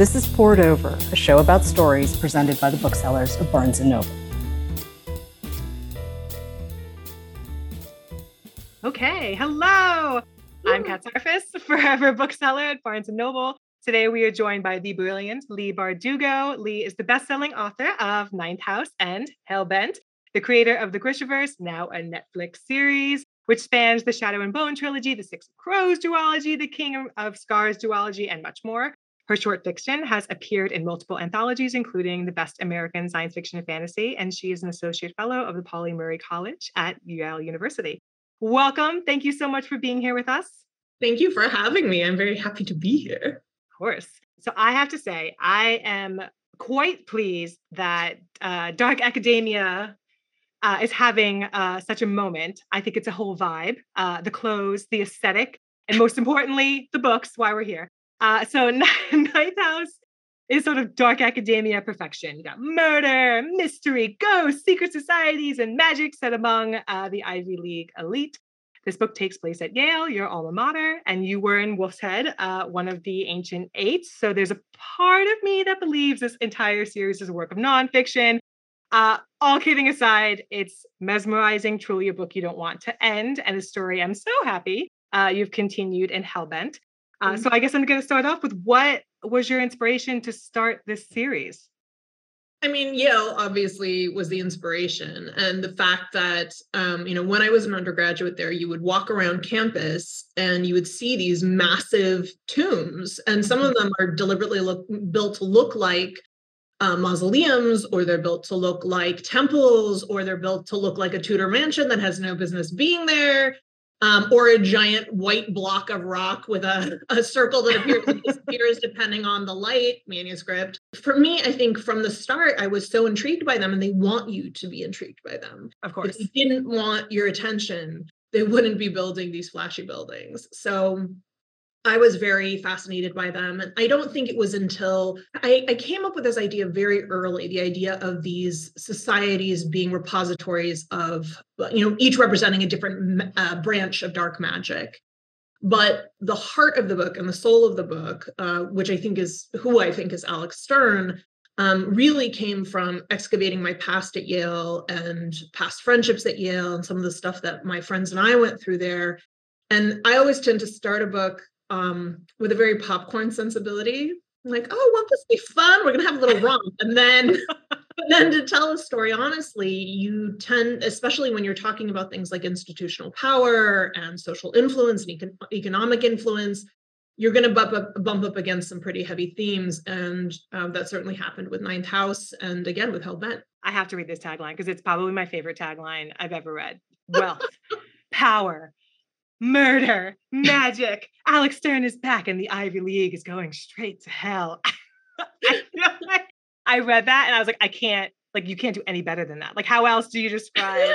This is Poured Over, a show about stories presented by the booksellers of Barnes & Noble. Okay, hello. I'm Kat Sarfis, forever bookseller at Barnes & Noble. Today we are joined by the brilliant Leigh Bardugo. Leigh is the best-selling author of Ninth House and Hellbent, the creator of the Grishaverse, now a Netflix series, which spans the Shadow and Bone trilogy, the Six of Crows duology, the King of Scars duology, and much more. Her short fiction has appeared in multiple anthologies, including the Best American Science Fiction and Fantasy, and she is an associate fellow of the Pauli Murray College at Yale University. Welcome. Thank you so much for being here with us. Thank you for having me. I'm very happy to be here. Of course. So I have to say, I am quite pleased that uh, Dark Academia uh, is having uh, such a moment. I think it's a whole vibe uh, the clothes, the aesthetic, and most importantly, the books, why we're here. Uh, so, Ninth House is sort of dark academia perfection. You got murder, mystery, ghosts, secret societies, and magic set among uh, the Ivy League elite. This book takes place at Yale, your alma mater, and you were in Wolf's Head, uh, one of the ancient eight. So there's a part of me that believes this entire series is a work of nonfiction. Uh, all kidding aside, it's mesmerizing, truly a book you don't want to end, and a story I'm so happy uh, you've continued in Hellbent. Uh, mm-hmm. So I guess I'm going to start off with what was your inspiration to start this series? I mean, Yale obviously was the inspiration, and the fact that um, you know when I was an undergraduate there, you would walk around campus and you would see these massive tombs, and some of mm-hmm. them are deliberately look, built to look like uh, mausoleums, or they're built to look like temples, or they're built to look like a Tudor mansion that has no business being there. Um, or a giant white block of rock with a, a circle that appears and disappears depending on the light manuscript. For me, I think from the start, I was so intrigued by them, and they want you to be intrigued by them. Of course. If they didn't want your attention, they wouldn't be building these flashy buildings. So I was very fascinated by them. And I don't think it was until I, I, came up with this idea very early the idea of these societies being repositories of, you know, each representing a different uh, branch of dark magic. But the heart of the book and the soul of the book, uh, which I think is who I think is Alex Stern, um, really came from excavating my past at Yale and past friendships at Yale and some of the stuff that my friends and I went through there. And I always tend to start a book um, with a very popcorn sensibility. I'm like, oh, won't this be fun? We're gonna have a little romp, and then, but then to tell a story honestly, you tend, especially when you're talking about things like institutional power and social influence and econ- economic influence, you're going to bump up, bump up against some pretty heavy themes, and um, that certainly happened with Ninth House, and again with Hellbent. I have to read this tagline because it's probably my favorite tagline I've ever read. Wealth, power, murder, magic. Alex Stern is back and the Ivy League is going straight to hell. I, I read that and I was like, I can't, like, you can't do any better than that. Like, how else do you describe,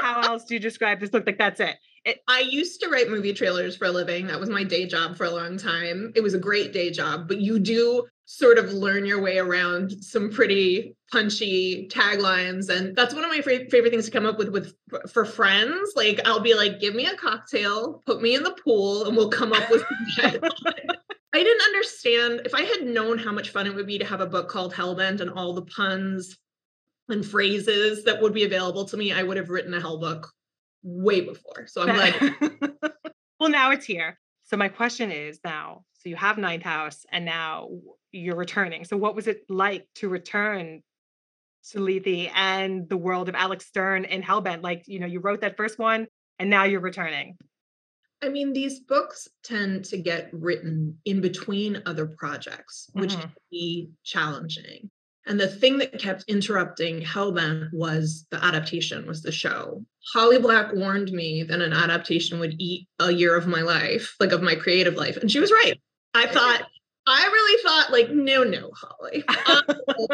how else do you describe this book? Like, that's it. It, I used to write movie trailers for a living. That was my day job for a long time. It was a great day job, but you do sort of learn your way around some pretty punchy taglines and that's one of my favorite things to come up with with for friends like i'll be like give me a cocktail put me in the pool and we'll come up with i didn't understand if i had known how much fun it would be to have a book called hellbent and all the puns and phrases that would be available to me i would have written a hell book way before so i'm glad well now it's here so my question is now so you have ninth house and now you're returning. So what was it like to return to Lethe and the world of Alex Stern and Hellbent? Like, you know, you wrote that first one and now you're returning. I mean, these books tend to get written in between other projects, which mm-hmm. can be challenging. And the thing that kept interrupting Hellbent was the adaptation, was the show. Holly Black warned me that an adaptation would eat a year of my life, like of my creative life. And she was right. I thought I really thought, like, no, no, Holly.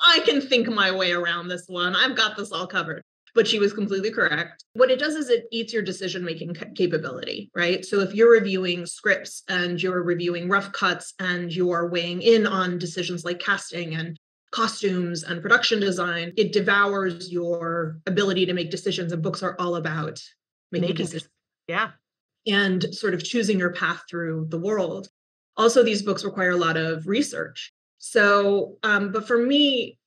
I can think my way around this one. I've got this all covered. But she was completely correct. What it does is it eats your decision making capability, right? So if you're reviewing scripts and you're reviewing rough cuts and you're weighing in on decisions like casting and costumes and production design, it devours your ability to make decisions. And books are all about making, making decisions. Yeah. And sort of choosing your path through the world Also, these books require a lot of research. So, um, but for me,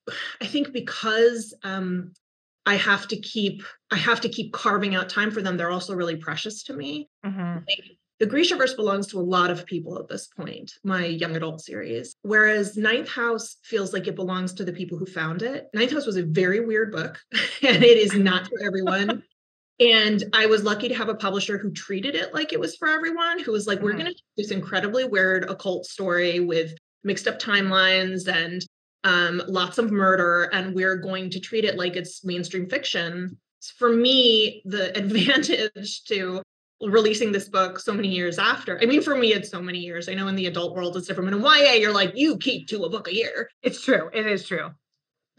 I think because um, I have to keep I have to keep carving out time for them. They're also really precious to me. Mm-hmm. the Grishaverse belongs to a lot of people at this point, my young adult series. Whereas Ninth House feels like it belongs to the people who found it. Ninth House was a very weird book, and it is not for everyone. And I was lucky to have a publisher who treated it like it was for everyone, who was like, mm-hmm. we're going to do this incredibly weird occult story with mixed up timelines and um, lots of murder, and we're going to treat it like it's mainstream fiction. For me, the advantage to releasing this book so many years after. I mean, for me, it's so many years. I know in the adult world it's different. But in YA, you're like, you keep to a book a year. It's true. It is true.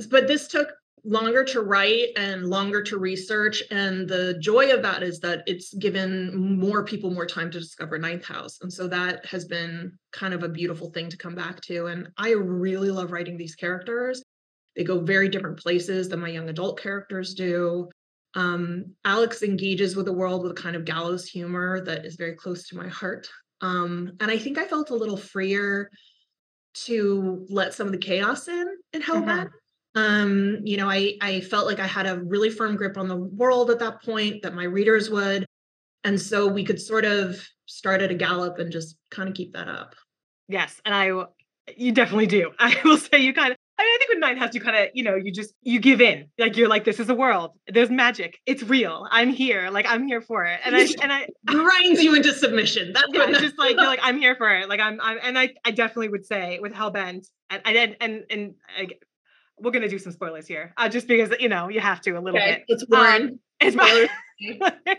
But this took longer to write and longer to research. And the joy of that is that it's given more people more time to discover Ninth House. And so that has been kind of a beautiful thing to come back to. And I really love writing these characters. They go very different places than my young adult characters do. Um, Alex engages with the world with a kind of gallows humor that is very close to my heart. Um, and I think I felt a little freer to let some of the chaos in in Hellbent. Mm-hmm um you know i i felt like i had a really firm grip on the world at that point that my readers would and so we could sort of start at a gallop and just kind of keep that up yes and i you definitely do i will say you kind of I, mean, I think with Ninth House, you kind of, you know, you just you give in. Like you're like, this is a world. There's magic. It's real. I'm here. Like I'm here for it. And I and I grinds you into submission. That's yeah, just like you're like I'm here for it. Like I'm, I'm and I I definitely would say with Hellbent and and and and I, we're gonna do some spoilers here, uh, just because you know you have to a little okay, bit. It's Warren. Um, it's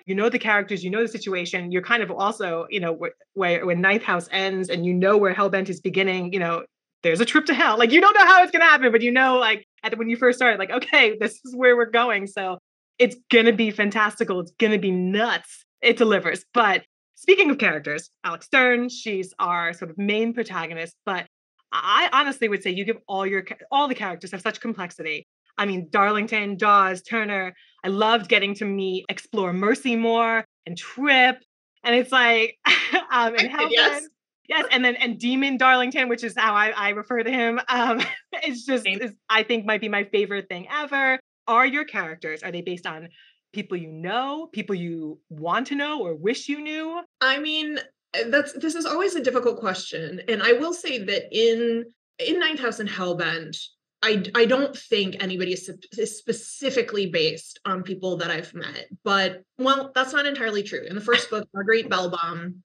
you know the characters, you know the situation. You're kind of also, you know, where when Ninth House ends, and you know where Hellbent is beginning. You know, there's a trip to hell. Like you don't know how it's gonna happen, but you know, like at, when you first started, like okay, this is where we're going. So it's gonna be fantastical. It's gonna be nuts. It delivers. But speaking of characters, Alex Stern, she's our sort of main protagonist, but I honestly would say you give all your all the characters have such complexity. I mean, Darlington, Dawes, Turner. I loved getting to meet, explore Mercy more and Trip, and it's like, um, and Hellbent. Yes. Yes, and then and Demon Darlington, which is how I, I refer to him. Um, it's just is, I think might be my favorite thing ever. Are your characters are they based on people you know, people you want to know or wish you knew? I mean, Eh, that's this is always a difficult question and i will say that in in ninth house and hellbent i i don't think anybody is, is specifically based on people that i've met but well that's not entirely true. In the first book marguerite belbalm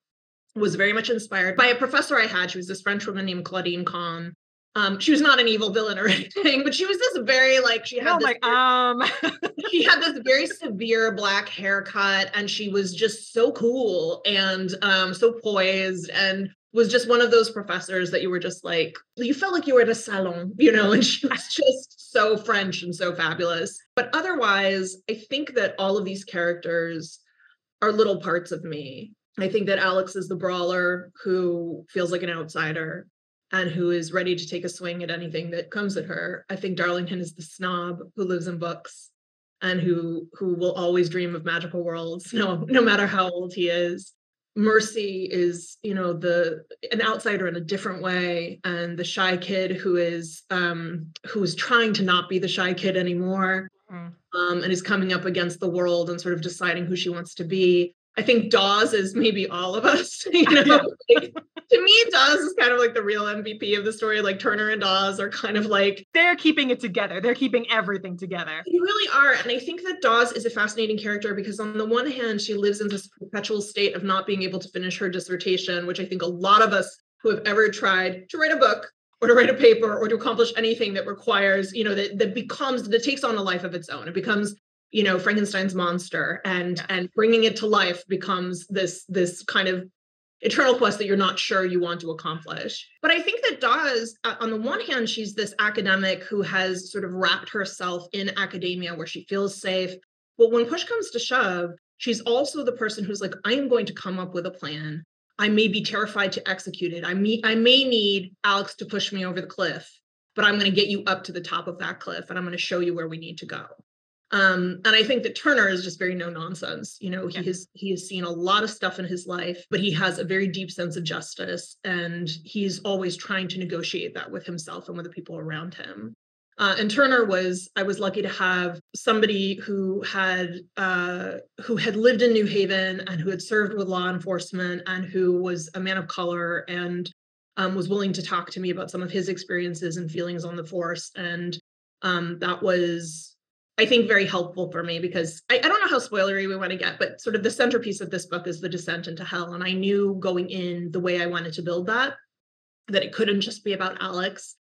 was very much inspired by a professor i had she was this french woman named claudine kahn um, she was not an evil villain or anything, but she was this very like she had oh this very, um she had this very severe black haircut and she was just so cool and um so poised and was just one of those professors that you were just like you felt like you were at a salon, you know, and she was just so French and so fabulous. But otherwise, I think that all of these characters are little parts of me. I think that Alex is the brawler who feels like an outsider and who is ready to take a swing at anything that comes at her. I think Darlington is the snob who lives in books and who who will always dream of magical worlds, no no matter how old he is. Mercy is, you know, the an outsider in a different way, and the shy kid who is um, who is trying to not be the shy kid anymore, mm. um, and is coming up against the world and sort of deciding who she wants to be. I think Dawes is maybe all of us. You know, like, to me, Dawes is kind of like the real MVP of the story. Like Turner and Dawes are kind of like they're keeping it together. They're keeping everything together. They really are, and I think that Dawes is a fascinating character because on the one hand, she lives in this perpetual state of not being able to finish her dissertation, which I think a lot of us who have ever tried to write a book or to write a paper or to accomplish anything that requires, you know, that that becomes that takes on a life of its own. It becomes you know frankenstein's monster and and bringing it to life becomes this this kind of eternal quest that you're not sure you want to accomplish. But i think that Dawes uh, on the one hand she's this academic who has sort of wrapped herself in academia where she feels safe. But when push comes to shove she's also the person who's like i am going to come up with a plan. I may be terrified to execute it. I may i may need alex to push me over the cliff but i'm going to get you up to the top of that cliff and i'm going to show you where we need to go Um, and I think that Turner is just very no nonsense. You know, he yeah. has he has seen a lot of stuff in his life, but he has a very deep sense of justice, and he's always trying to negotiate that with himself and with the people around him. Uh, and Turner was I was lucky to have somebody who had uh, who had lived in New Haven and who had served with law enforcement and who was a man of color and um, was willing to talk to me about some of his experiences and feelings on the force. And um, that was I think very helpful for me because I, I, don't know how spoilery we want to get, but sort of the centerpiece of this book is the descent into hell. And I knew going in the way I wanted to build that, that it couldn't just be about Alex.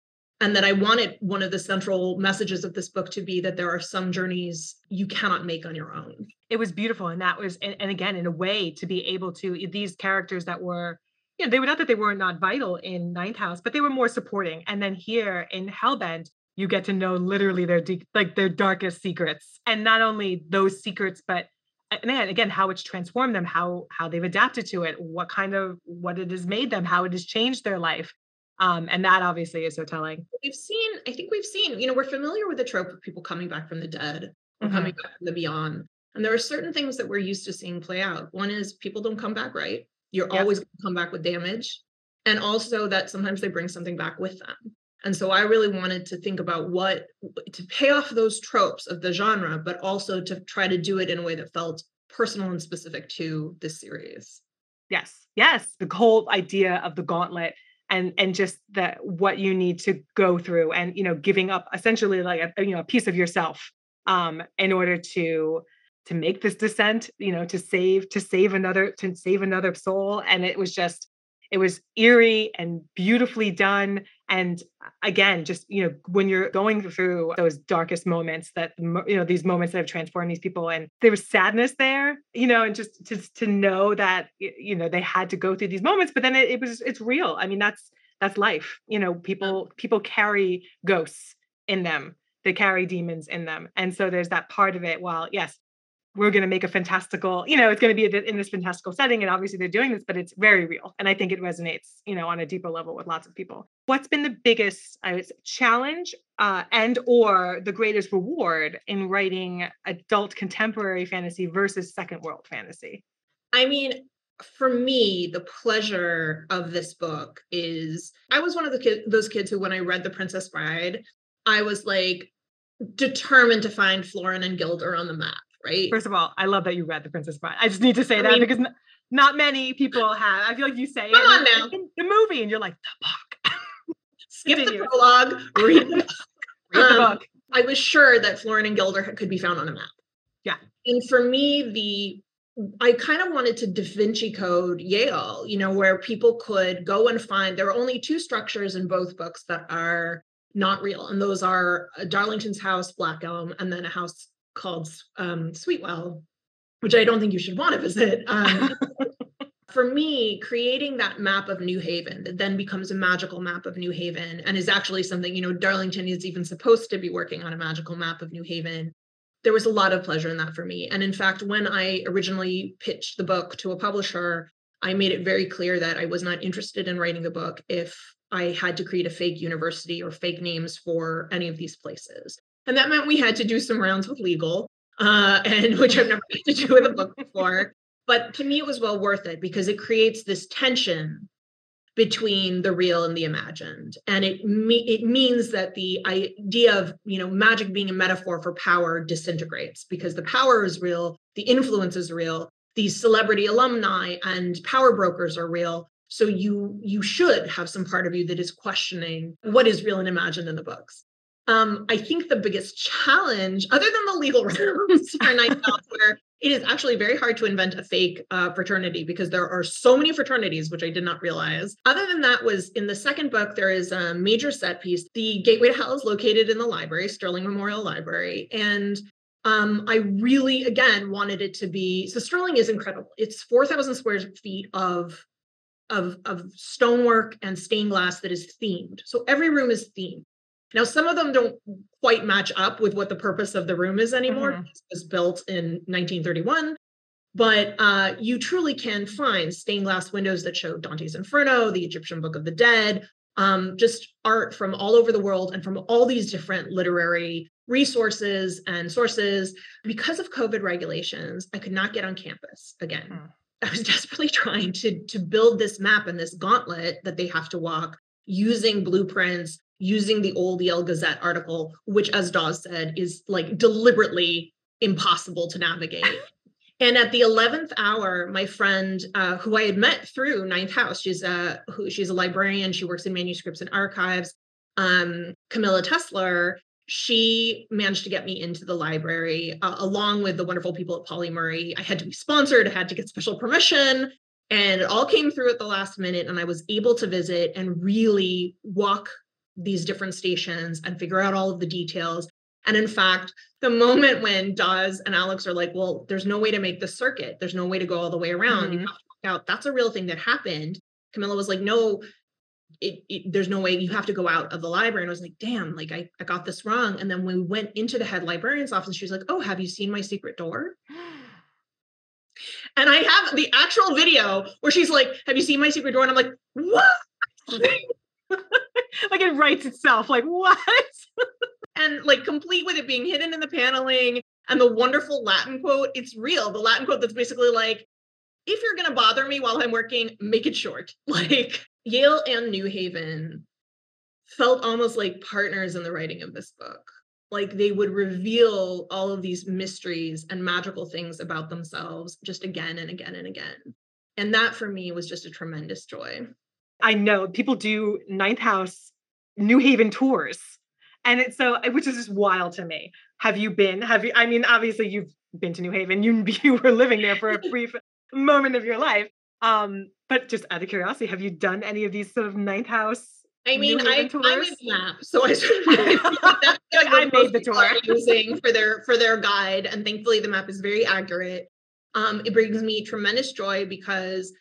And that I wanted one of the central messages of this book to be that there are some journeys you cannot make on your own. It was beautiful. And that was, and, and again, in a way to be able to, these characters that were, you know, they were not that they were not vital in Ninth House, but they were more supporting. And then here in Hellbent, you get to know literally their deep, like their darkest secrets. And not only those secrets but and then again how it's transformed them how how they've adapted to it what kind of what it has made them how it has changed their life. Um, and that obviously is so telling. We've seen i think we've seen you know we're familiar with the trope of people coming back from the dead or mm-hmm. coming back from the beyond. And there are certain things that we're used to seeing play out. One is people don't come back right? You're yep. always going to come back with damage. And also that sometimes they bring something back with them and so I really wanted to think about what to pay off those tropes of the genre, but also to try to do it in a way that felt personal and specific to this series. Yes. Yes. The whole idea of the gauntlet and and just that what you need to go through and you know giving up essentially like a you know a piece of yourself um in order to to make this descent you know to save to save another to save another soul and it was just it was eerie and beautifully done and uh, again just you know when you're going through those darkest moments that you know these moments that have transformed these people and there was sadness there you know and just to, to know that you know they had to go through these moments but then it, it was it's real. I mean that's that's life. You know people people carry ghosts in them. They carry demons in them. And so there's that part of it while yes we're going to make a fantastical, you know, it's going to be in this fantastical setting. And obviously they're doing this, but it's very real. And I think it resonates, you know, on a deeper level with lots of people. What's been the biggest I was, challenge uh, and or the greatest reward in writing adult contemporary fantasy versus second world fantasy? I mean, for me, the pleasure of this book is I was one of the kids, those kids who, when I read The Princess Bride, I was like determined to find Florin and Guilder on the map right? First of all, I love that you read The Princess Bride. I just need to say I that mean, because n- not many people have. I feel like you say Come it on now. the movie and you're like, the book. Skip the prologue, read the book. read the um, book. I was sure that Florin and Guilder could be found on a map. Yeah. And for me, the I kind of wanted to Da Vinci Code Yale, you know, where people could go and find there are only two structures in both books that are not real. And those are Darlington's house, Black Elm, and then a house called um, Sweetwell, which I don't think you should want to visit. Um, for me, creating that map of New Haven that then becomes a magical map of New Haven and is actually something, you know, Darlington is even supposed to be working on a magical map of New Haven. There was a lot of pleasure in that for me. And in fact, when I originally pitched the book to a publisher, I made it very clear that I was not interested in writing the book if I had to create a fake university or fake names for any of these places. And that meant we had to do some rounds with legal, uh, and which I've never had to do with a book before. But to me, it was well worth it because it creates this tension between the real and the imagined. And it me- it means that the idea of you know magic being a metaphor for power disintegrates because the power is real the influence is real these celebrity alumni and power brokers are real. So you you should have some part of you that is questioning what is real and imagined in the books um, I think the biggest challenge, other than the legal realms for House, where it is actually very hard to invent a fake uh, fraternity because there are so many fraternities, which I did not realize. Other than that, was in the second book, there is a major set piece. The Gateway to Hell is located in the library, Sterling Memorial Library. And um, I really, again, wanted it to be so Sterling is incredible. It's 4,000 square feet of of, of stonework and stained glass that is themed. So every room is themed. Now, some of them don't quite match up with what the purpose of the room is anymore. Mm-hmm. It was built in 1931, but uh, you truly can find stained glass windows that show Dante's Inferno, the Egyptian Book of the Dead, um, just art from all over the world and from all these different literary resources and sources. Because of COVID regulations, I could not get on campus again. Hmm. I was desperately trying to, to build this map and this gauntlet that they have to walk using blueprints, using the old Yale Gazette article, which, as Dawes said, is like deliberately impossible to navigate. and at the 11th hour, my friend, uh, who I had met through Ninth House, she's a who she's a librarian. She works in manuscripts and archives. Um, Camilla Tessler, she managed to get me into the library uh, along with the wonderful people at Pauli Murray. I had to be sponsored, I had to get special permission, and it all came through at the last minute. And I was able to visit and really walk these different stations and figure out all of the details. And in fact, the moment when Dawes and Alex are like, well, there's no way to make the circuit, there's no way to go all the way around, mm-hmm. you have to out. That's a real thing that happened. Camilla was like, no, it, it, there's no way you have to go out of the library. And I was like, damn, like I, I got this wrong. And then when we went into the head librarian's office, she was like, oh, have you seen my secret door? And I have the actual video where she's like, have you seen my secret door? And I'm like, what? like it writes itself. Like, what? and like complete with it being hidden in the paneling and the wonderful Latin quote. It's real. The Latin quote that's basically like, if you're going to bother me while I'm working, make it short. Like Yale and New Haven felt almost like partners in the writing of this book. Like they would reveal all of these mysteries and magical things about themselves just again and again and again. And that for me was just a tremendous joy. I know people do Ninth House New Haven tours. And it's so, which is just wild to me. Have you been? Have you? I mean, obviously you've been to New Haven. You you were living there for a brief moment of your life. Um, but just out of curiosity, have you done any of these sort of ninth house? I mean, I, I made the map, so I sort of that's like I made the tour using for their for their guide, and thankfully the map is very accurate. Um, it brings me tremendous joy because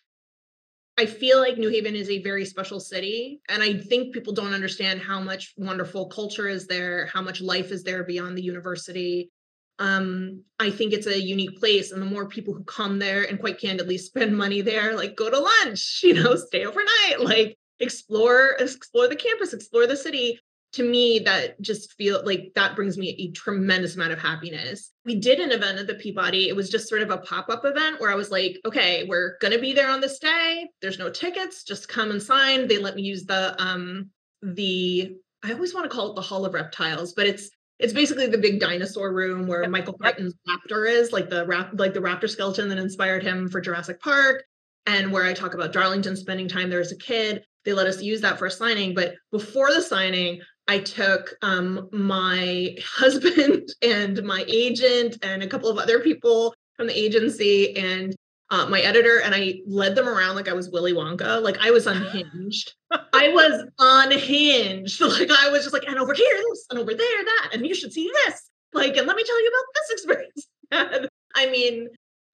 I feel like New Haven is a very special city. And I think people don't understand how much wonderful culture is there, how much life is there beyond the university um, I think it's a unique place. And the more people who come there and quite candidly spend money there, like go to lunch, you know, stay overnight, like explore, explore the campus, explore the city. To me, that just feel like that brings me a tremendous amount of happiness. We did an event at the Peabody. It was just sort of a pop-up event where I was like, okay, we're gonna be there on this day. There's no tickets, just come and sign. They let me use the um the I always want to call it the Hall of Reptiles, but it's it's basically the big dinosaur room where Michael Crichton's raptor is, like the rap, like the raptor skeleton that inspired him for Jurassic Park, and where I talk about Darlington spending time there as a kid. They let us use that for signing, but before the signing, I took um, my husband and my agent and a couple of other people from the agency and uh, my editor and I led them around like I was Willy Wonka. Like I was unhinged. I was unhinged. Like I was just like, and over here, this, and over there, that, and you should see this. Like, and let me tell you about this experience. I mean,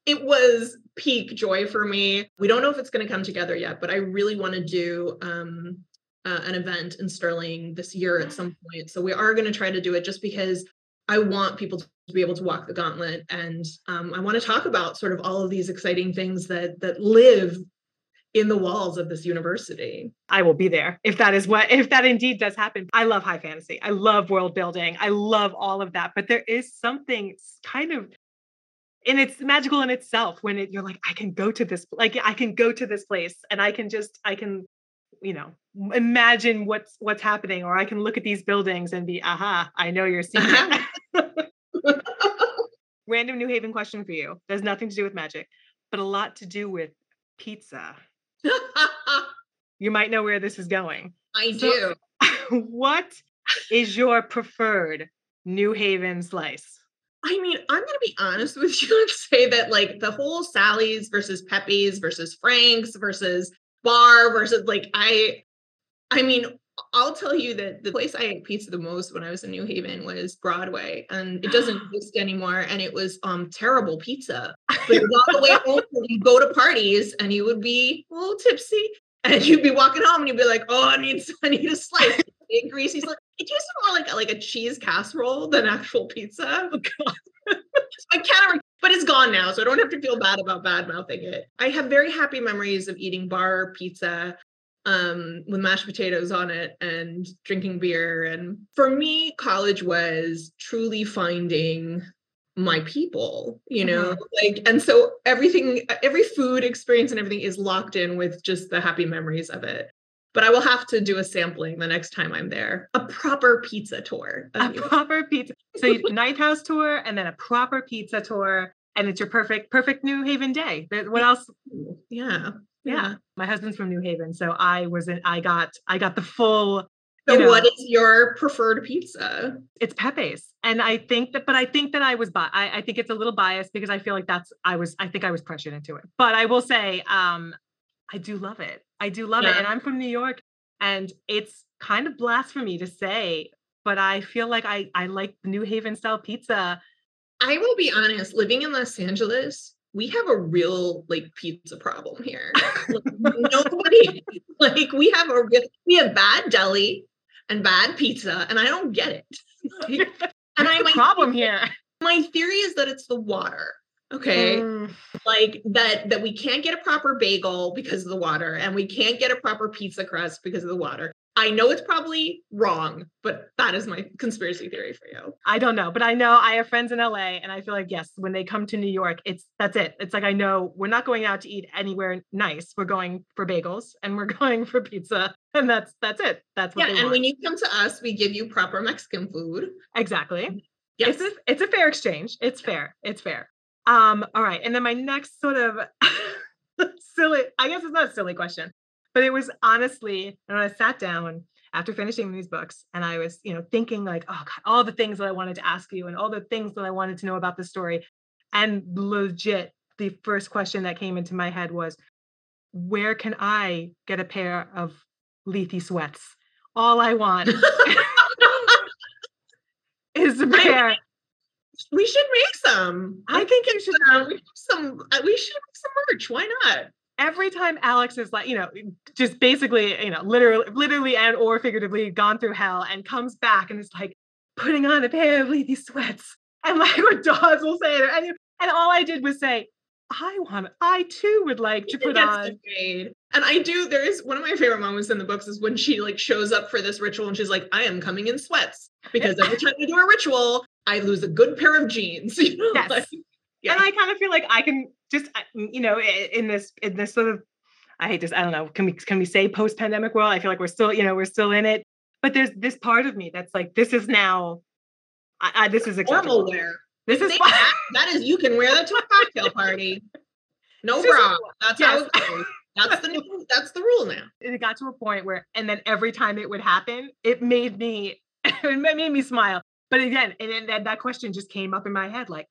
it was peak joy for me. We don't know if it's going to come together yet, but I really want to do um, uh, an event in Sterling this year at some point. So we are going to try to do it just because I want people to be able to walk the gauntlet, and um, I want to talk about sort of all of these exciting things that that live in the walls of this university. I will be there if that is what if that indeed does happen. I love high fantasy. I love world building. I love all of that, but there is something kind of and it's magical in itself when it, you're like I can go to this like I can go to this place and I can just I can you know imagine what's what's happening or i can look at these buildings and be aha i know you're seeing uh-huh. that. random new haven question for you. There's nothing to do with magic but a lot to do with pizza. You might know where this is going. I so, do. what is your preferred new haven slice I mean, I'm going to be honest with you and say that like the whole Sally's versus Pepe's versus Frank's versus bar versus like I I mean, I'll tell you that the place I ate pizza the most when I was in New Haven was Broadway, and it doesn't exist anymore. And it was um terrible pizza. But on the way home, you go to parties, and you would be a little tipsy, and you'd be walking home, and you'd be like, "Oh, I need, I need a slice." Big greasy slice. It tasted more like like a cheese casserole than actual pizza. Oh God. I can't but it's gone now, so I don't have to feel bad about bad mouthing it. I have very happy memories of eating bar pizza. um, with mashed potatoes on it and drinking beer. And for me, college was truly finding my people, you know, mm-hmm. like, and so everything, every food experience and everything is locked in with just the happy memories of it. But I will have to do a sampling the next time I'm there. A proper pizza tour. A proper pizza. So ninth house tour and then a proper pizza tour. And it's your perfect, perfect New Haven day. What else? Yeah yeah. My husband's from New Haven, so I was in. I got I got the full. So you know, what is your preferred pizza? It's Pepe's, and I think that, but I think that I was, bi- I, I think it's a little biased because I feel like that's I was, I think I was pressured into it. But I will say, um, I do love it. I do love yeah. it, and I'm from New York, and it's kind of blasphemy to say, but I feel like I I like the New Haven style pizza. I will be honest, living in Los Angeles, we have a real like pizza problem here. nobody like we have a real we have bad deli and bad pizza, and I don't get it. and I my problem here. My theory is that it's the water. Okay. Mm. Like that that we can't get a proper bagel because of the water and we can't get a proper pizza crust because of the water. I know it's probably wrong, but that is my conspiracy theory for you. I don't know, but I know I have friends in LA and I feel like yes, when they come to New York, it's that's it. It's like I know we're not going out to eat anywhere nice. We're going for bagels and we're going for pizza and that's that's it. That's what Yeah, and want. when you come to us, we give you proper Mexican food. Exactly. Yes. It's a, it's a fair exchange. It's fair. It's fair. Um all right, and then my next sort of silly, I guess it's not a silly question but it was honestly, and I sat down after finishing these books and I was, you know, thinking like, oh God, all the things that I wanted to ask you and all the things that I wanted to know about the story. And legit, the first question that came into my head was, where can I get a pair of Lethe sweats? All I want is a pair. We should make some. I think you should. Um, some. Uh, we should make some merch. Why not? every time Alex is like, you know, just basically, you know, literally, literally and or figuratively gone through hell and comes back and is like putting on a pair of Lethe sweats. And like what Dawes will say, and, and all I did was say, I want, I too would like to put on. And I do, there is one of my favorite moments in the books is when she like shows up for this ritual and she's like, I am coming in sweats because every time we do a ritual, I lose a good pair of jeans. You know? Yes. Like, yeah. And I kind of feel like I can just you know in this in this sort of I hate this I don't know can we can we say post pandemic world I feel like we're still you know we're still in it but there's this part of me that's like this is now I, I this is acceptable. formal wear this is that, that is you can wear that to a cocktail party no bra that's yes. how it goes that's the new that's the rule now it got to a point where and then every time it would happen it made me it made me smile but again and then that question just came up in my head like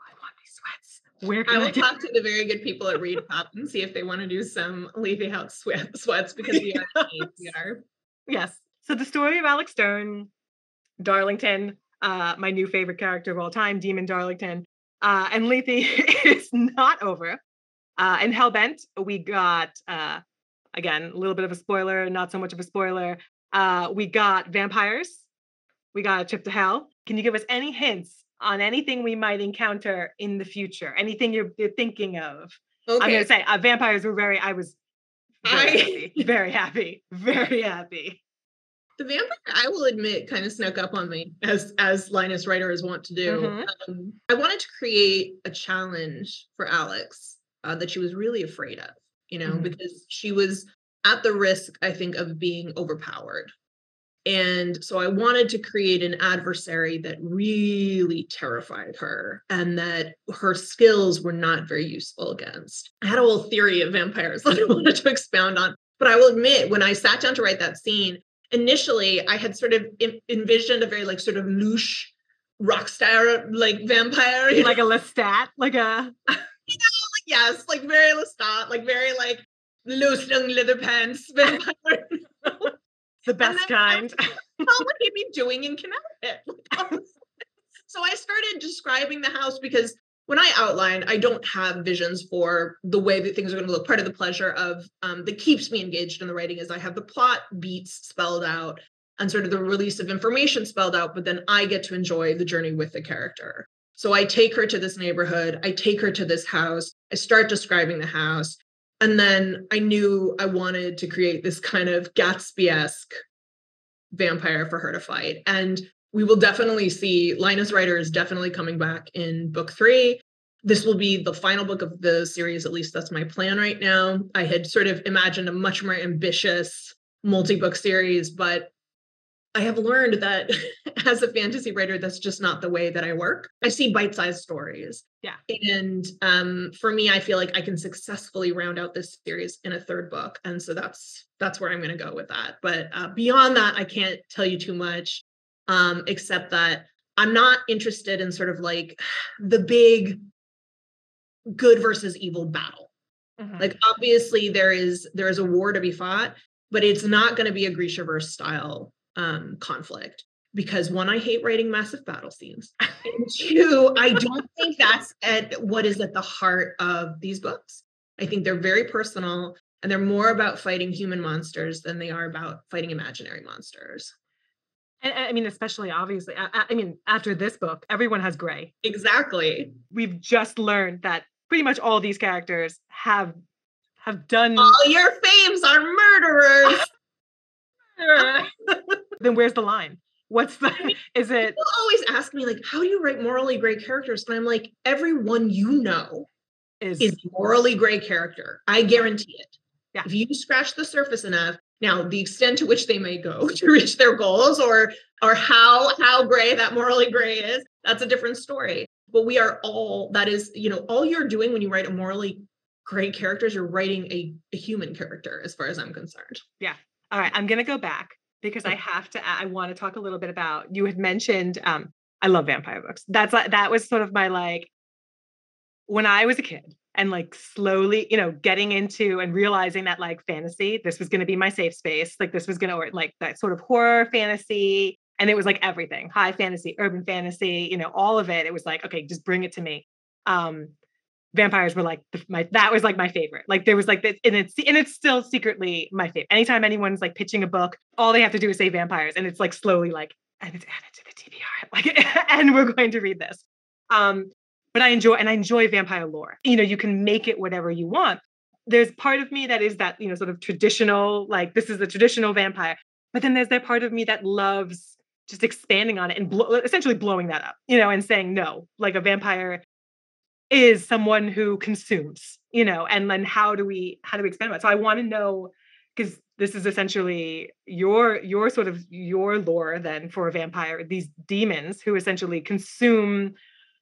I want these sweats. where can I will I talk to the very good people at ReedPop and see if they want to do some Lethe House sweat, sweats because we are, we are. Yes. So the story of Alex Stern, Darlington, uh, my new favorite character of all time, Demon Darlington, uh, and Lethe is not over. Uh, in Hellbent, we got uh, again a little bit of a spoiler, not so much of a spoiler. Uh, we got vampires. We got a trip to hell. Can you give us any hints on anything we might encounter in the future, anything you're, you're thinking of. Okay. I'm going to say uh, vampires were very, I was very, I... happy, very happy, very happy. The vampire, I will admit, kind of snuck up on me as as Linus Riders want to do. Mm-hmm. Um, I wanted to create a challenge for Alex uh, that she was really afraid of, you know, mm-hmm. because she was at the risk, I think, of being overpowered and so I wanted to create an adversary that really terrified her and that her skills were not very useful against. I had a whole theory of vampires that I wanted to expound on. But I will admit, when I sat down to write that scene, initially I had sort of envisioned a very like sort of louche rock star like vampire. Like know? a Lestat, like a you know, like yes, like very Lestat, like very like loose lung leather pants vampire the best kind. What would he be doing in Connecticut? so I started describing the house because when I outline, I don't have visions for the way that things are going to look. Part of the pleasure of um, that keeps me engaged in the writing is I have the plot beats spelled out and sort of the release of information spelled out, but then I get to enjoy the journey with the character. So I take her to this neighborhood, I take her to this house, I start describing the house, And then I knew I wanted to create this kind of Gatsby esque vampire for her to fight. And we will definitely see Linus Rider is definitely coming back in book three. This will be the final book of the series, at least that's my plan right now. I had sort of imagined a much more ambitious multi book series, but I have learned that as a fantasy writer, that's just not the way that I work. I see bite sized stories. Yeah. And um, for me, I feel like I can successfully round out this series in a third book. And so that's that's where I'm going to go with that. But uh, beyond that, I can't tell you too much, um, except that I'm not interested in sort of like the big good versus evil battle. Mm-hmm. Like obviously there is there is a war to be fought, but it's not going to be a Grishaverse style um, conflict because one, I hate writing massive battle scenes, and two, I don't think that's at what is at the heart of these books. I think they're very personal and they're more about fighting human monsters than they are about fighting imaginary monsters. And I mean, especially obviously, I, I mean, after this book, everyone has gray. Exactly. We've just learned that pretty much all these characters have have done all your fames are murderers. then where's the line? What's the is it people always ask me like how do you write morally gray characters? And I'm like, everyone you know is, is morally gray character. I guarantee it. Yeah. If you scratch the surface enough, now the extent to which they may go to reach their goals or or how how gray that morally gray is, that's a different story. But we are all that is, you know, all you're doing when you write a morally gray characters, you're writing a, a human character as far as I'm concerned. Yeah. All right. I'm gonna go back because I have to. I want to talk a little bit about. You had mentioned. Um, I love vampire books. That's that was sort of my like when I was a kid and like slowly, you know, getting into and realizing that like fantasy, this was going to be my safe space. Like this was going to like that sort of horror fantasy. And it was like everything high fantasy, urban fantasy, you know, all of it. It was like, okay, just bring it to me. Um, vampires were like the, my that was like my favorite. Like there was like this, and it's and it's still secretly my favorite. Anytime anyone's like pitching a book, all they have to do is say vampires, and it's like slowly like and it's added to the TBR. Like and we're going to read this. Um, but I enjoy and I enjoy vampire lore. You know, you can make it whatever you want. There's part of me that is that you know sort of traditional, like this is the traditional vampire. But then there's that part of me that loves just expanding on it and blo- essentially blowing that up, you know, and saying no, like a vampire is someone who consumes, you know, and then how do we how do we expand that? So I want to know because this is essentially your your sort of your lore then for a vampire, these demons who essentially consume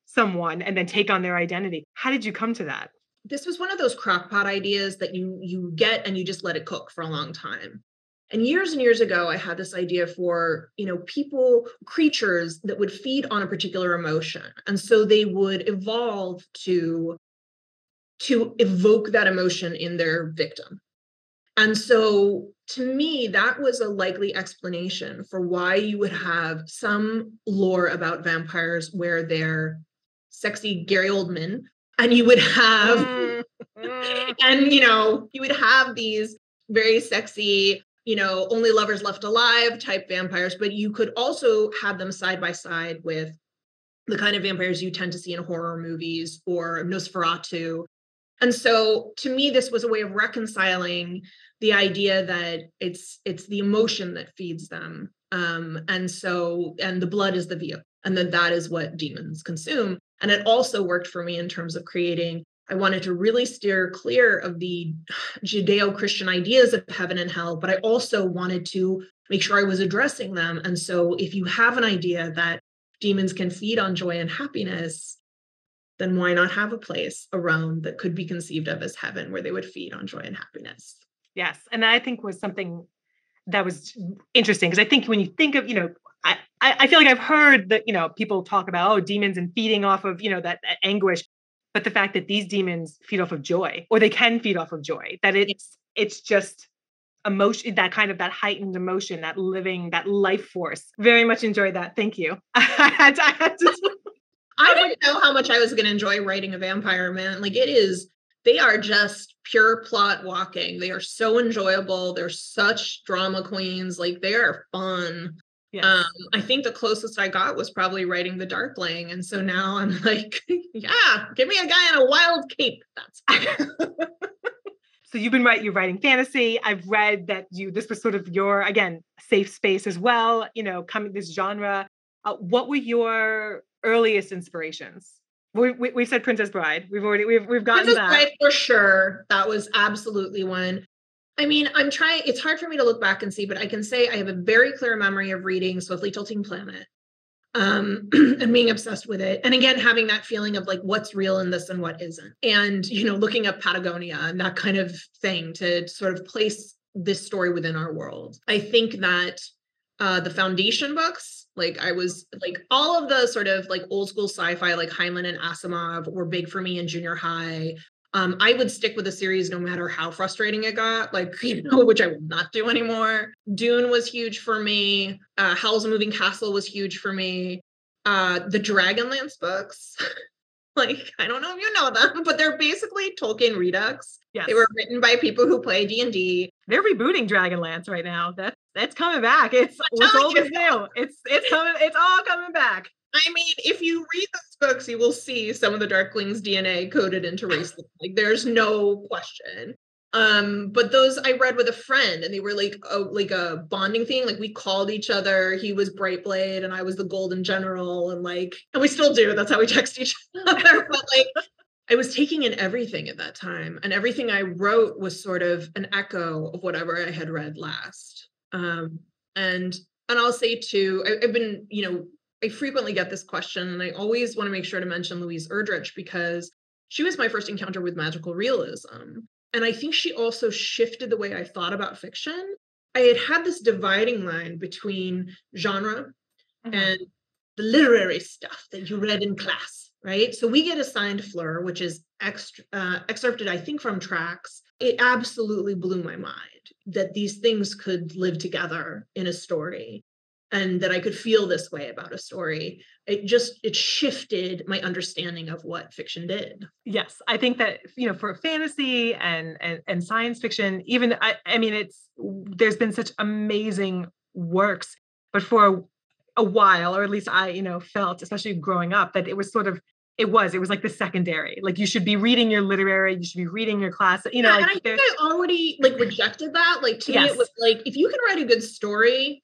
someone and then take on their identity. How did you come to that? This was one of those crockpot ideas that you you get and you just let it cook for a long time. And years and years ago, I had this idea for, you know, people, creatures that would feed on a particular emotion. And so they would evolve to, to evoke that emotion in their victim. And so to me, that was a likely explanation for why you would have some lore about vampires where they're sexy Gary Oldman, and you would have, mm, and you know, you would have these very sexy you know, only lovers left alive type vampires, but you could also have them side by side with the kind of vampires you tend to see in horror movies or Nosferatu. And so to me, this was a way of reconciling the idea that it's it's the emotion that feeds them. Um, and so and the blood is the vehicle, and that that is what demons consume. And it also worked for me in terms of creating I wanted to really steer clear of the Judeo Christian ideas of heaven and hell, but I also wanted to make sure I was addressing them. And so, if you have an idea that demons can feed on joy and happiness, then why not have a place around that could be conceived of as heaven where they would feed on joy and happiness? Yes. And I think was something that was interesting because I think when you think of, you know, I, I feel like I've heard that, you know, people talk about, oh, demons and feeding off of, you know, that, that anguish but the fact that these demons feed off of joy or they can feed off of joy that it's it's just emotion that kind of that heightened emotion that living that life force. Very much enjoyed that. Thank you. I, had to, I, had to... I didn't know how much i was going to enjoy writing a vampire man. Like it is they are just pure plot walking. They are so enjoyable. They're such drama queens. Like they are fun Yes. Um, I think the closest I got was probably writing the Darkling. And so now I'm like, yeah, give me a guy in a wild cape. That's so you've been right you're writing fantasy. I've read that you this was sort of your again safe space as well you know coming this genre. Uh, what were your earliest inspirations? We, we, we said princess bride. We've already we've, we've gotten princess that. Bride for sure. That was absolutely one i mean i'm trying it's hard for me to look back and see but i can say i have a very clear memory of reading swiftly tilting planet um, and being obsessed with it. And again, having that feeling of like what's real in this and what isn't. And, you know, looking up Patagonia and that kind of thing to sort of place this story within our world. I think that uh, the foundation books, like I was like all of the sort of like old school sci-fi, like Heinlein and Asimov were big for me in junior high. Um, I would stick with a series no matter how frustrating it got, like, you know, which I will not do anymore. Dune was huge for me. Uh, Howl's Moving Castle was huge for me. Uh, the Dragonlance books, like, I don't know if you know them, but they're basically Tolkien redux. yes They were written by people who play D&D. they're rebooting dragonlance right now that's that's coming back it's what's old is new it's it's coming it's all coming back I mean, if you read those books, you will see some of the Darkling's DNA coded into race. Like, there's no question. Um, but those I read with a friend, and they were like a like a bonding thing. Like we called each other. He was Brightblade, and I was the Golden General, and like, and we still do. That's how we text each other. but like, I was taking in everything at that time, and everything I wrote was sort of an echo of whatever I had read last. Um, and and I'll say too, I, I've been, you know, I frequently get this question, and I always want to make sure to mention Louise Erdrich because she was my first encounter with magical realism. And I think she also shifted the way I thought about fiction. I had had this dividing line between genre Mhm. and the literary stuff that you read in class, right? So we get assigned Fleur, which is extra, uh, excerpted, I think, from tracks. It absolutely blew my mind that these things could live together in a story and that I could feel this way about a story. It just it shifted my understanding of what fiction did. yes i think that you know for fantasy and and, and science fiction even I, I mean it's there's been such amazing works but for a while or at least i you know felt especially growing up that it was sort of it was it was like the secondary like you should be reading your literary you should be reading your class you know Yeah, and I think I already like rejected that. Like to me, it was like if you can write a good story,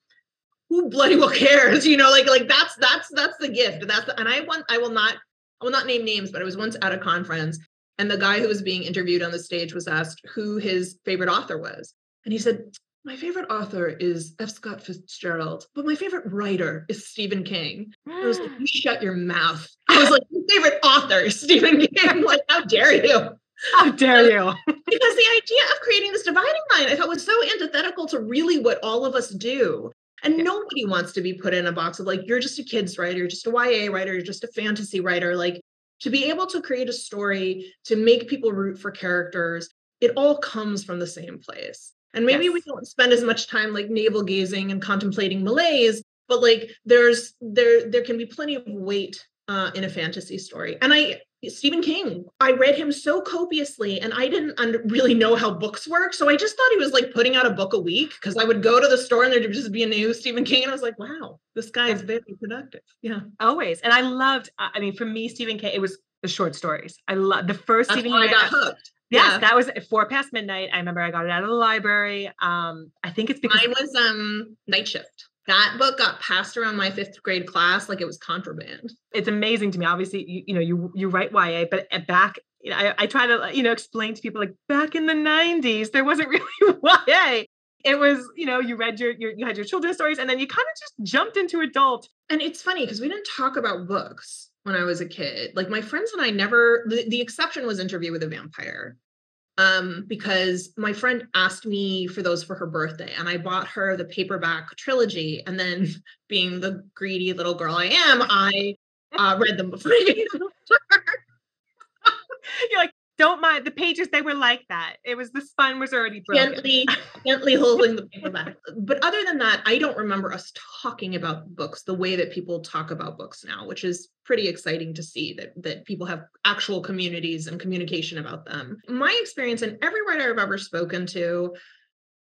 who bloody well cares? You know, like like that's that's that's the gift. That's the, and I want I will not I will not name names, but I was once at a conference and the guy who was being interviewed on the stage was asked who his favorite author was, and he said. My favorite author is F. Scott Fitzgerald, but my favorite writer is Stephen King. I was like, you hmm. shut your mouth. I was like, your favorite author is Stephen King. Like, how dare you? how dare you because the idea of creating this dividing line I thought was so antithetical to really what all of us do. And Yeah. nobody wants to be put in a box of like, you're just a kids writer, you're just a YA writer, you're just a fantasy writer. Like to be able to create a story, to make people root for characters, it all comes from the same place. And maybe we don't spend as much time like navel gazing and contemplating malaise, but like there's there there can be plenty of weight uh, in a fantasy story. And I Stephen King, I read him so copiously, and I didn't under, really know how books work. So I just thought he was like putting out a book a week because I would go to the store and there'd just be a new Stephen King, and I was like, wow, this guy is very productive. Yeah, always and i loved i mean for me stephen king it was the short stories i love the first that's stephen how I king got hooked. Yes, Yeah. that was at four past midnight. I remember I got it out of the library. Um, I think it's because Mine was um Night Shift. That book got passed around my fifth grade class like it was contraband. it's amazing to me. Obviously, you, you know, you you write YA, but uh, back, you know, I, I try to you know explain to people like back in the '90s, there wasn't really YA. It was, you know, you read your, your you had your children's stories, and then you kind of just jumped into adult. And it's funny because we didn't talk about books when I was a kid. Like my friends and I never the, the exception was interview with a vampire. Um, because my friend asked me for those for her birthday, and I bought her the paperback trilogy. And then, being the greedy little girl I am, I uh, read them before. You're like, don't mind the pages; they were like that. It was the spine was already broken. gently, gently holding the paperback. But other than that, I don't remember us talking about books the way that people talk about books now, which is pretty exciting to see that that people have actual communities and communication about them. My experience and every writer I've ever spoken to,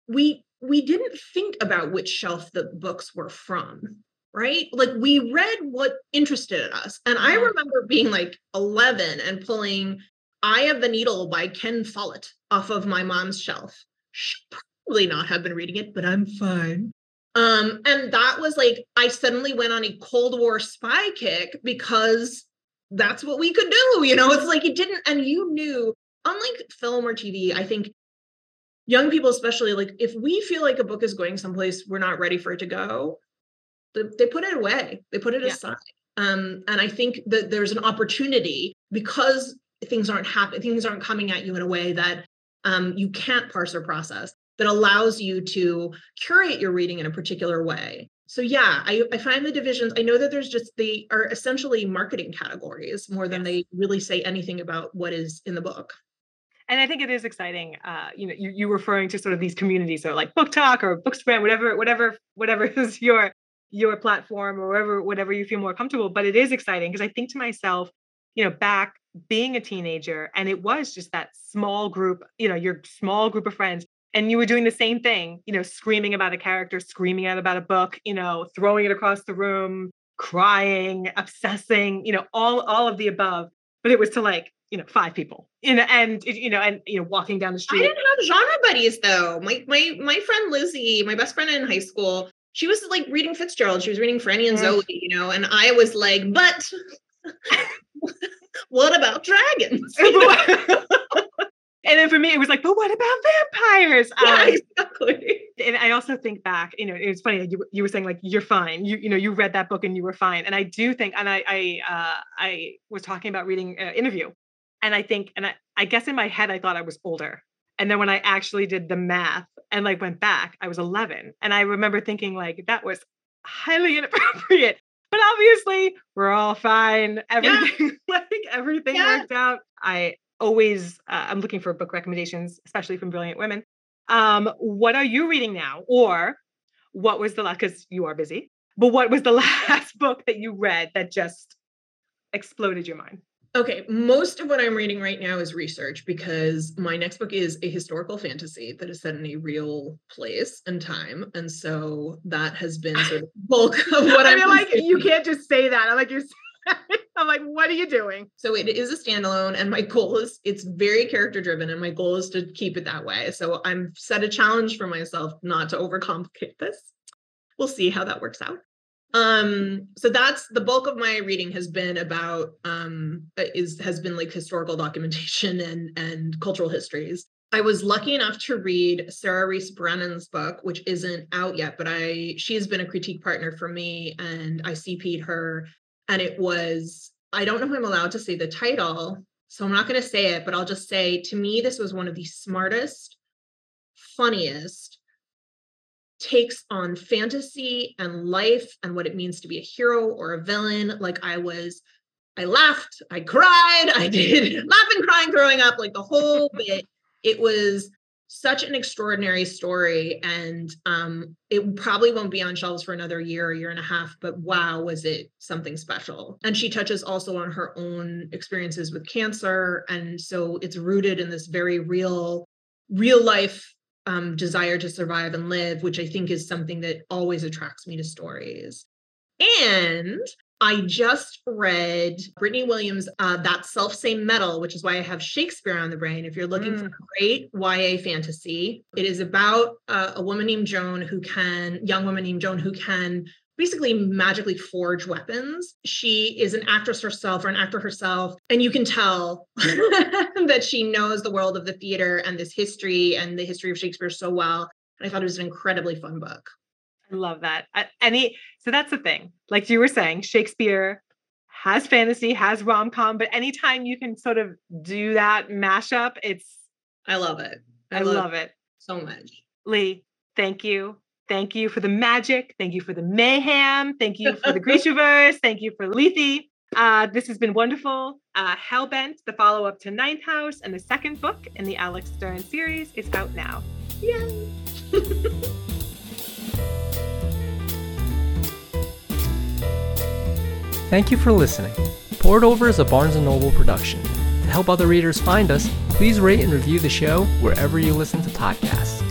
we we didn't think about which shelf the books were from right like we read what interested us and i Mhm. remember being like 11 and pulling Eye of the Needle by Ken Follett off of my mom's shelf. Should probably not have been reading it, but I'm fine. Um, and that was like I suddenly went on a Cold War spy kick because that's what we could do. You know, it's like it didn't, and you knew, unlike film or TV, I think young people, especially, like if we feel like a book is going someplace we're not ready for it to go, they put it away, they put it yeah. aside. Um, and I think that there's an opportunity because things aren't happening, things aren't coming at you in a way that um, you can't parse or process that allows you to curate your reading in a particular way. So yeah, I, I find the divisions, I know that there's just they are essentially marketing categories more than they really say anything about what is in the book and I think it is exciting. Uh, you know, you you referring to sort of these communities, so like BookTok or Bookstagram, whatever, whatever, whatever is your your platform or whatever, whatever you feel more comfortable. But it is exciting because I think to myself, you know, back being a teenager, and it was just that small group, you know, your small group of friends, and you were doing the same thing, you know, screaming about a character, screaming out about a book, you know, throwing it across the room, crying, obsessing, you know, all all of the above. But it was to like you know five people you know and you know and you know walking down the street i didn't have genre buddies though my my my friend lizzie my best friend in high school she was like reading fitzgerald she was reading franny and mm. zooey you know and i was like but what about dragons and then for me it was like but what about vampires yeah um, exactly and i also think back you know it's funny you, you were saying like you're fine you you know you read that book and you were fine and i do think and i i uh i was talking about reading uh, interview and I think, and I, I guess in my head, I thought I was older. And then when I actually did the math and like went back, I was 11. And I remember thinking like that was highly inappropriate. But obviously, we're all fine. Everything, yeah. like everything yeah. worked out. I always, uh, I'm looking for book recommendations, especially from brilliant women. Um, what are you reading now? Or what was the last, because you are busy, but what was the last book that you read that just exploded your mind? Okay, most of what I'm reading right now is research because my next book is a historical fantasy that is set in a real place and time, and so that has been sort of bulk of what I am reading. I feel like. You can't just say that. I'm like you're. I'm like, what are you doing? So it is a standalone, and my goal is it's very character driven, and my goal is to keep it that way. So I'm set a challenge for myself not to overcomplicate this. We'll see how that works out um so that's the bulk of my reading has been about um uh, is has been like historical documentation and and cultural histories. I was lucky enough to read sarah Rees brennan's book which isn't out yet but i she's been a critique partner for me and i cp'd her and it was i don't know if i'm allowed to say the title so i'm not going to say it but i'll just say to me this was one of the smartest funniest takes on fantasy and life and what it means to be a hero or a villain. Like I was, I laughed, I cried, I did laughing, crying, throwing up, like the whole bit. It was such an extraordinary story. And um, it probably won't be on shelves for another year, a year and a half, but wow, was it something special. And she touches also on her own experiences with cancer. And so it's rooted in this very real, real life um, desire to survive and live, which I think is something that always attracts me to stories. And I just read Brittany Williams' uh, That Self Same Metal, which is why I have Shakespeare on the brain. If you're looking mm. for great YA fantasy, it is about uh, a woman named Joan who can, young woman named Joan who can basically magically forge weapons. She is an actress herself or an actor herself, and you can tell that she knows the world of the theater and this history and the history of Shakespeare so well. And I thought it was an incredibly fun book. I love that. Any so that's the thing. Like you were saying, Shakespeare has fantasy, has rom com, but anytime you can sort of do that mashup, it's I love it. I, I love, love it so much. Leigh, thank you Thank you for the magic. Thank you for the mayhem. Thank you for the Grishaverse. Thank you for Lethe. Uh, this has been wonderful. Uh, Hellbent, the follow up to Ninth House, and the second book in the Alex Stern series is out now. Yay! Thank you for listening. Poured Over is a Barnes & Noble production. To help other readers find us, please rate and review the show wherever you listen to podcasts.